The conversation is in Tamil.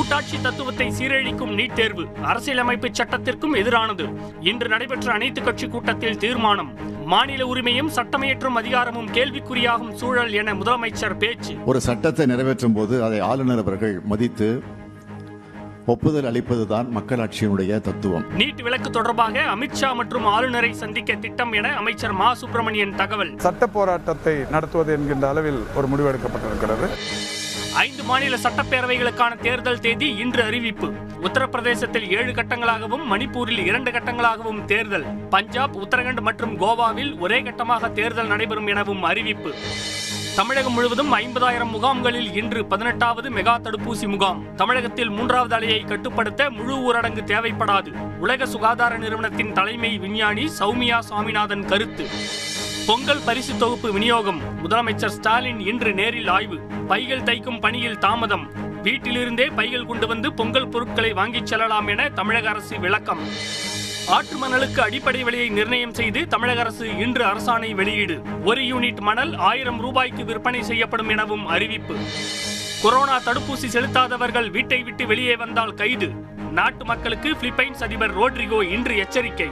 கூட்டாட்சி தத்துவத்தை சீரழிக்கும் நீட் தேர்வு அரசியலமைப்பு சட்டத்திற்கும் எதிரானது. இன்று நடைபெற்ற அனைத்து கட்சி கூட்டத்தில் தீர்மானம் மாநில உரிமையும் சட்டமியற்றும் அதிகாரமும் கேள்விக்குறியாகும் சூழல் என முதலமைச்சர் பேச்சு. ஒரு சட்டத்தை நிறைவேற்றும் போது அதை ஆளுநர் அவர்கள் மதித்து ஒப்புதல் அளிப்பதுதான் மக்களாட்சியினுடைய தத்துவம். நீட் விலக்கு தொடர்பாக அமித்ஷா மற்றும் ஆளுநரை சந்திக்க திட்டம் என அமைச்சர் மா சுப்பிரமணியன் தகவல். சட்ட போராட்டத்தை நடத்துவது என்கின்ற அளவில் ஒரு முடிவெடுக்கப்பட்டிருக்கிறது ஐந்து மாநில சட்டப்பேரவைகளுக்கான தேர்தல் தேதி இன்று அறிவிப்பு. உத்தரப்பிரதேசத்தில் ஏழு கட்டங்களாகவும் மணிப்பூரில் இரண்டு கட்டங்களாகவும் தேர்தல். பஞ்சாப் உத்தரகண்ட் மற்றும் கோவாவில் ஒரே கட்டமாக தேர்தல் நடைபெறும் எனவும் அறிவிப்பு. தமிழகம் முழுவதும் ஐம்பதாயிரம் முகாம்களில் இன்று பதினெட்டாவது மெகா தடுப்பூசி முகாம். தமிழகத்தில் மூன்றாவது அலையை கட்டுப்படுத்த முழு ஊரடங்கு தேவைப்படாது. உலக சுகாதார நிறுவனத்தின் தலைமை விஞ்ஞானி சௌமியா சாமிநாதன் கருத்து. பொங்கல் பரிசு தொகுப்பு விநியோகம். முதலமைச்சர் ஸ்டாலின் இன்று நேரில் ஆய்வு. பைகள் தைக்கும் பணியில் தாமதம். வீட்டிலிருந்தே பைகள் கொண்டு வந்து பொங்கல் பொருட்களை வாங்கிச் செல்லலாம் என தமிழக அரசு விளக்கம். ஆற்று மணலுக்கு அடிப்படை விலையை நிர்ணயம் செய்து தமிழக அரசு இன்று அரசாணை வெளியீடு. ஒரு யூனிட் மணல் ஆயிரம் ரூபாய்க்கு விற்பனை செய்யப்படும் எனவும் அறிவிப்பு. கொரோனா தடுப்பூசி செலுத்தாதவர்கள் வீட்டை விட்டு வெளியே வந்தால் கைது. நாட்டு மக்களுக்கு பிலிப்பைன்ஸ் அதிபர் ரோட்ரிகோ இன்று எச்சரிக்கை.